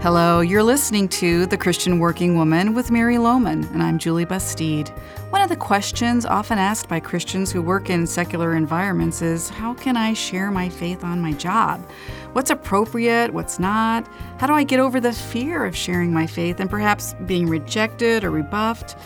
Hello, you're listening to The Christian Working Woman with Mary Lowman, and I'm Julie Bastide. One of the questions often asked by Christians who work in secular environments is How can I share my faith on my job? What's appropriate? What's not? How do I get over the fear of sharing my faith and perhaps being rejected or rebuffed?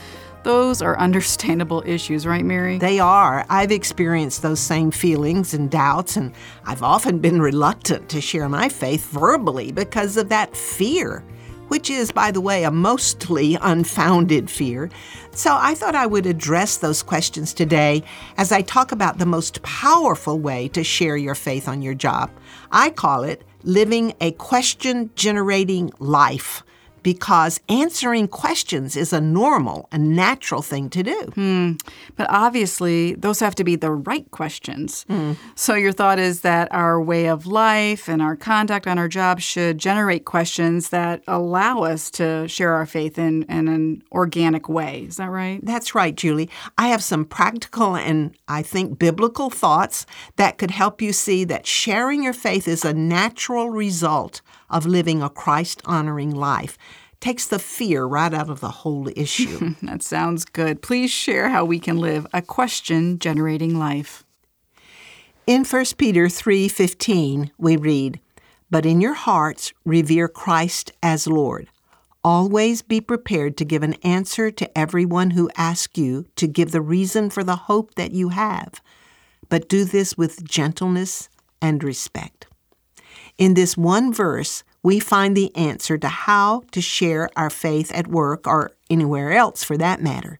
Those are understandable issues, right, Mary? They are. I've experienced those same feelings and doubts, and I've often been reluctant to share my faith verbally because of that fear, which is, by the way, a mostly unfounded fear. So I thought I would address those questions today as I talk about the most powerful way to share your faith on your job. I call it living a question generating life because answering questions is a normal and natural thing to do. Hmm. But obviously, those have to be the right questions. Mm. So, your thought is that our way of life and our conduct on our job should generate questions that allow us to share our faith in, in an organic way. Is that right? That's right, Julie. I have some practical and I think biblical thoughts that could help you see that sharing your faith is a natural result of living a Christ honoring life takes the fear right out of the whole issue. that sounds good. Please share how we can live a question generating life. In 1 Peter 3:15 we read, "But in your hearts revere Christ as Lord. Always be prepared to give an answer to everyone who asks you to give the reason for the hope that you have, but do this with gentleness and respect." In this one verse, we find the answer to how to share our faith at work or anywhere else for that matter.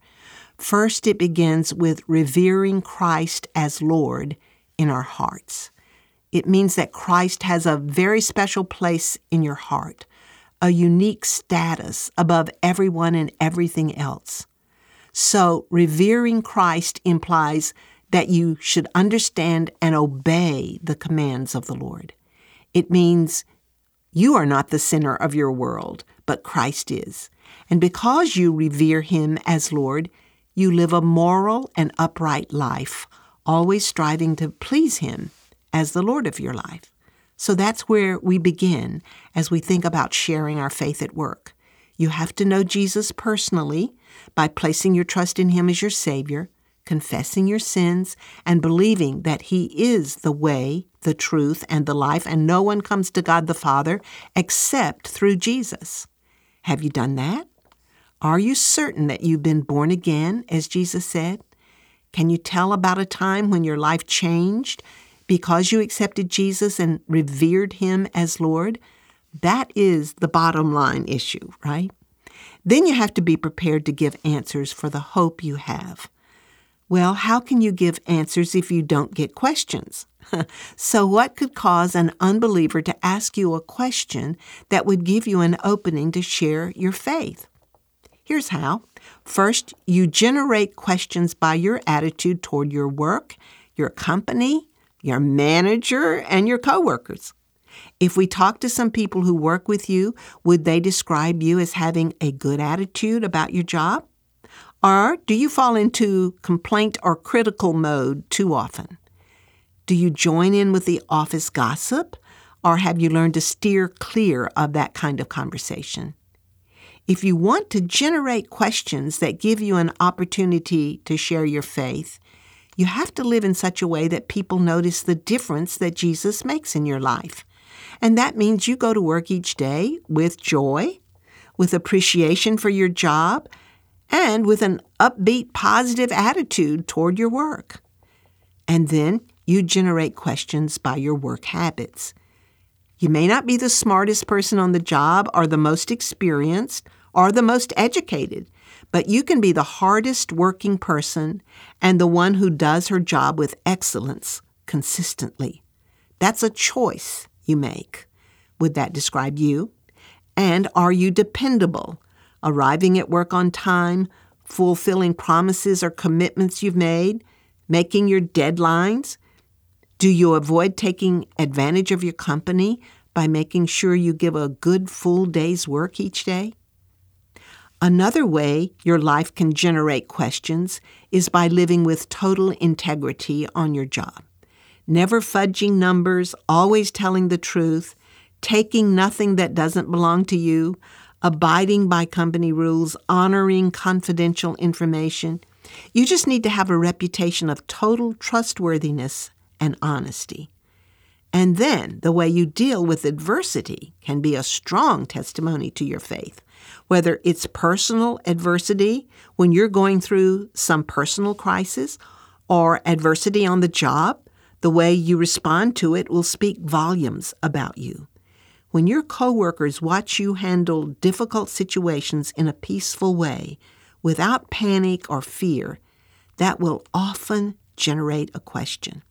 First, it begins with revering Christ as Lord in our hearts. It means that Christ has a very special place in your heart, a unique status above everyone and everything else. So, revering Christ implies that you should understand and obey the commands of the Lord. It means you are not the center of your world, but Christ is. And because you revere him as Lord, you live a moral and upright life, always striving to please him as the Lord of your life. So that's where we begin as we think about sharing our faith at work. You have to know Jesus personally by placing your trust in him as your Savior confessing your sins, and believing that He is the way, the truth, and the life, and no one comes to God the Father except through Jesus. Have you done that? Are you certain that you've been born again, as Jesus said? Can you tell about a time when your life changed because you accepted Jesus and revered Him as Lord? That is the bottom line issue, right? Then you have to be prepared to give answers for the hope you have. Well, how can you give answers if you don't get questions? so, what could cause an unbeliever to ask you a question that would give you an opening to share your faith? Here's how. First, you generate questions by your attitude toward your work, your company, your manager, and your coworkers. If we talk to some people who work with you, would they describe you as having a good attitude about your job? Or do you fall into complaint or critical mode too often? Do you join in with the office gossip? Or have you learned to steer clear of that kind of conversation? If you want to generate questions that give you an opportunity to share your faith, you have to live in such a way that people notice the difference that Jesus makes in your life. And that means you go to work each day with joy, with appreciation for your job, and with an upbeat, positive attitude toward your work. And then you generate questions by your work habits. You may not be the smartest person on the job or the most experienced or the most educated, but you can be the hardest working person and the one who does her job with excellence consistently. That's a choice you make. Would that describe you? And are you dependable? arriving at work on time, fulfilling promises or commitments you've made, making your deadlines? Do you avoid taking advantage of your company by making sure you give a good full day's work each day? Another way your life can generate questions is by living with total integrity on your job. Never fudging numbers, always telling the truth, taking nothing that doesn't belong to you, abiding by company rules, honoring confidential information. You just need to have a reputation of total trustworthiness and honesty. And then the way you deal with adversity can be a strong testimony to your faith. Whether it's personal adversity when you're going through some personal crisis or adversity on the job, the way you respond to it will speak volumes about you. When your coworkers watch you handle difficult situations in a peaceful way, without panic or fear, that will often generate a question.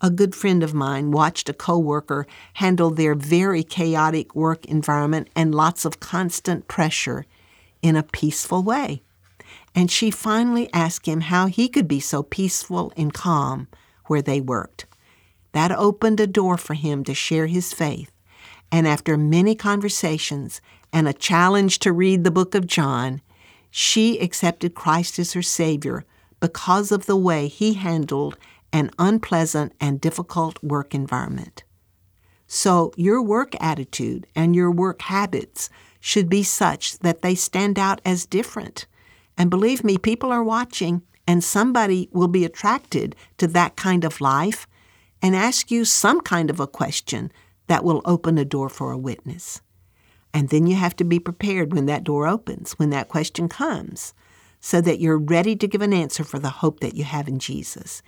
A good friend of mine watched a coworker handle their very chaotic work environment and lots of constant pressure in a peaceful way. And she finally asked him how he could be so peaceful and calm where they worked. That opened a door for him to share his faith. And after many conversations and a challenge to read the book of John, she accepted Christ as her Savior because of the way he handled an unpleasant and difficult work environment. So, your work attitude and your work habits should be such that they stand out as different. And believe me, people are watching, and somebody will be attracted to that kind of life and ask you some kind of a question that will open a door for a witness. And then you have to be prepared when that door opens, when that question comes, so that you're ready to give an answer for the hope that you have in Jesus.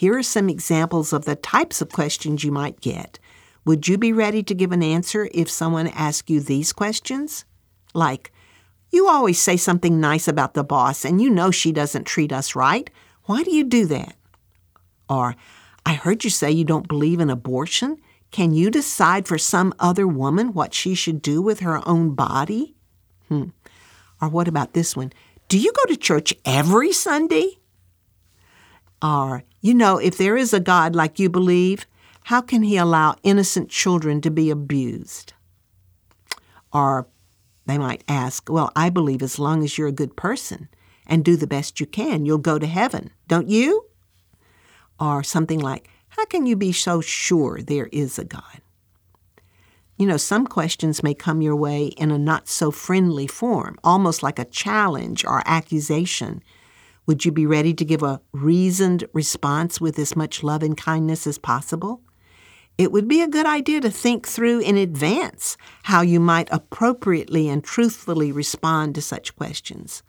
Here are some examples of the types of questions you might get. Would you be ready to give an answer if someone asked you these questions? Like, you always say something nice about the boss and you know she doesn't treat us right. Why do you do that? Or, I heard you say you don't believe in abortion. Can you decide for some other woman what she should do with her own body? Hmm. Or what about this one? Do you go to church every Sunday? Or, you know, if there is a God like you believe, how can he allow innocent children to be abused? Or they might ask, Well, I believe as long as you're a good person and do the best you can, you'll go to heaven, don't you? Or something like, How can you be so sure there is a God? You know, some questions may come your way in a not so friendly form, almost like a challenge or accusation would you be ready to give a reasoned response with as much love and kindness as possible? It would be a good idea to think through in advance how you might appropriately and truthfully respond to such questions.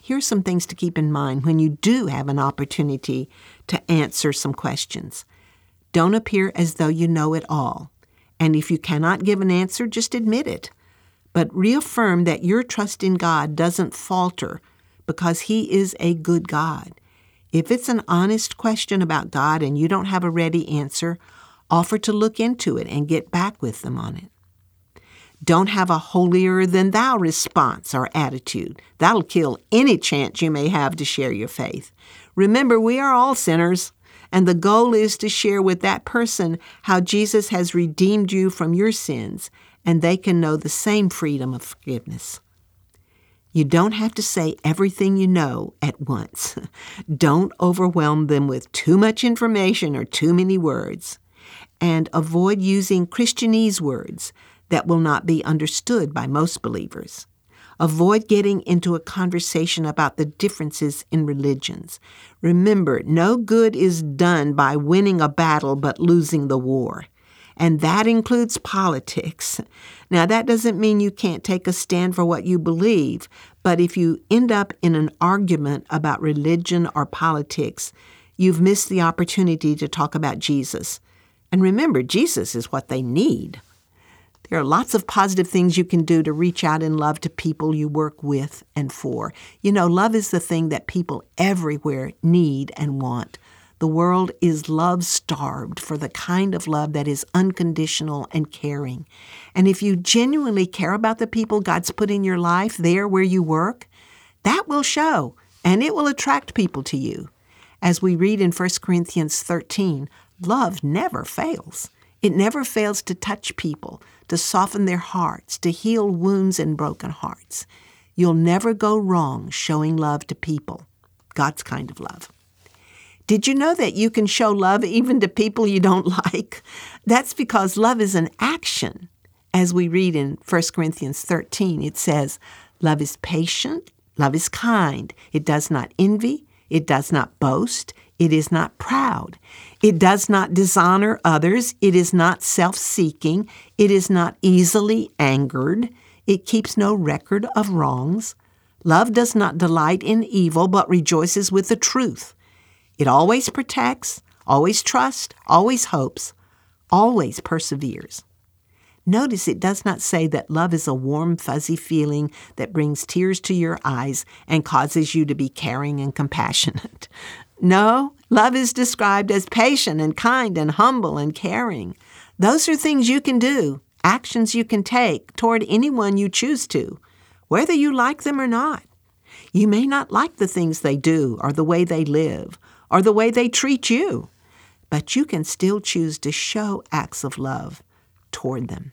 Here are some things to keep in mind when you do have an opportunity to answer some questions. Don't appear as though you know it all. And if you cannot give an answer, just admit it. But reaffirm that your trust in God doesn't falter because He is a good God. If it's an honest question about God and you don't have a ready answer, offer to look into it and get back with them on it. Don't have a holier than thou response or attitude. That'll kill any chance you may have to share your faith. Remember, we are all sinners, and the goal is to share with that person how Jesus has redeemed you from your sins, and they can know the same freedom of forgiveness. You don't have to say everything you know at once. don't overwhelm them with too much information or too many words. And avoid using Christianese words that will not be understood by most believers. Avoid getting into a conversation about the differences in religions. Remember, no good is done by winning a battle but losing the war and that includes politics. Now, that doesn't mean you can't take a stand for what you believe, but if you end up in an argument about religion or politics, you've missed the opportunity to talk about Jesus. And remember, Jesus is what they need. There are lots of positive things you can do to reach out in love to people you work with and for. You know, love is the thing that people everywhere need and want. The world is love starved for the kind of love that is unconditional and caring. And if you genuinely care about the people God's put in your life there where you work, that will show and it will attract people to you. As we read in 1 Corinthians 13, love never fails. It never fails to touch people, to soften their hearts, to heal wounds and broken hearts. You'll never go wrong showing love to people, God's kind of love. Did you know that you can show love even to people you don't like? That's because love is an action. As we read in 1 Corinthians 13, it says, Love is patient, love is kind, it does not envy, it does not boast, it is not proud, it does not dishonor others, it is not self seeking, it is not easily angered, it keeps no record of wrongs. Love does not delight in evil, but rejoices with the truth. It always protects, always trusts, always hopes, always perseveres. Notice it does not say that love is a warm, fuzzy feeling that brings tears to your eyes and causes you to be caring and compassionate. No, love is described as patient and kind and humble and caring. Those are things you can do, actions you can take toward anyone you choose to, whether you like them or not. You may not like the things they do or the way they live or the way they treat you, but you can still choose to show acts of love toward them.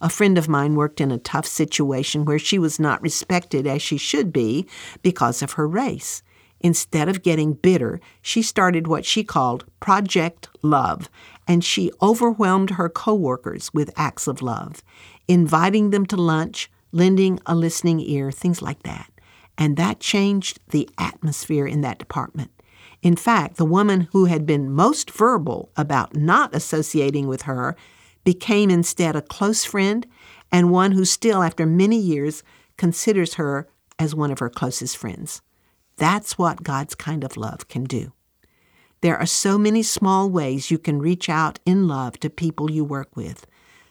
A friend of mine worked in a tough situation where she was not respected as she should be because of her race. Instead of getting bitter, she started what she called Project Love, and she overwhelmed her coworkers with acts of love, inviting them to lunch, lending a listening ear, things like that. And that changed the atmosphere in that department. In fact, the woman who had been most verbal about not associating with her became instead a close friend and one who still, after many years, considers her as one of her closest friends. That's what God's kind of love can do. There are so many small ways you can reach out in love to people you work with.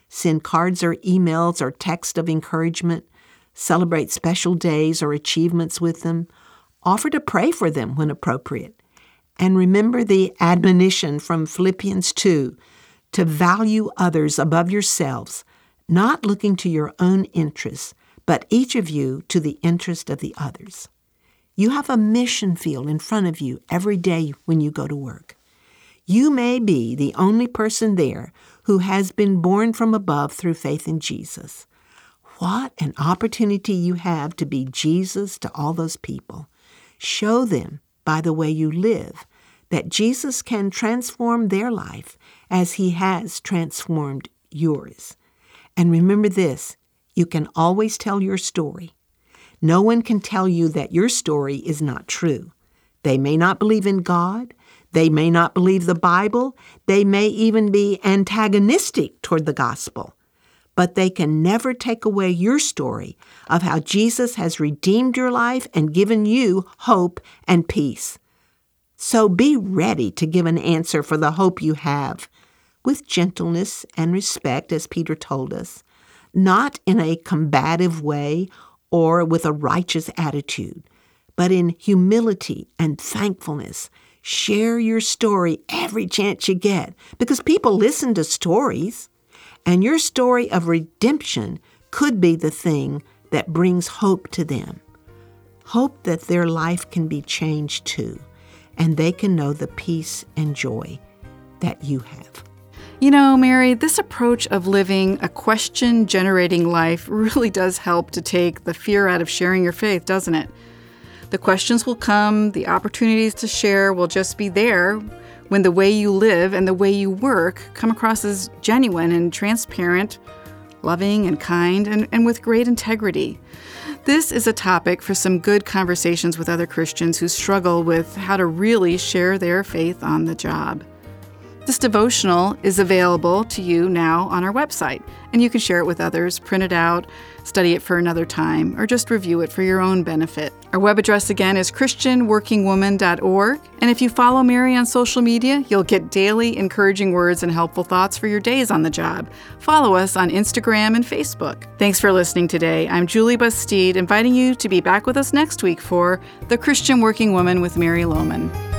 Send cards or emails or text of encouragement, celebrate special days or achievements with them, offer to pray for them when appropriate, and remember the admonition from Philippians 2 to value others above yourselves, not looking to your own interests, but each of you to the interest of the others. You have a mission field in front of you every day when you go to work. You may be the only person there who has been born from above through faith in Jesus. What an opportunity you have to be Jesus to all those people. Show them by the way you live that Jesus can transform their life as he has transformed yours. And remember this you can always tell your story. No one can tell you that your story is not true. They may not believe in God. They may not believe the Bible. They may even be antagonistic toward the gospel. But they can never take away your story of how Jesus has redeemed your life and given you hope and peace. So be ready to give an answer for the hope you have, with gentleness and respect, as Peter told us, not in a combative way or with a righteous attitude, but in humility and thankfulness. Share your story every chance you get because people listen to stories, and your story of redemption could be the thing that brings hope to them. Hope that their life can be changed too and they can know the peace and joy that you have. You know, Mary, this approach of living a question generating life really does help to take the fear out of sharing your faith, doesn't it? The questions will come, the opportunities to share will just be there when the way you live and the way you work come across as genuine and transparent, loving and kind, and, and with great integrity. This is a topic for some good conversations with other Christians who struggle with how to really share their faith on the job. This devotional is available to you now on our website, and you can share it with others, print it out, study it for another time, or just review it for your own benefit. Our web address again is ChristianWorkingWoman.org, and if you follow Mary on social media, you'll get daily encouraging words and helpful thoughts for your days on the job. Follow us on Instagram and Facebook. Thanks for listening today. I'm Julie Bastide, inviting you to be back with us next week for The Christian Working Woman with Mary Lowman.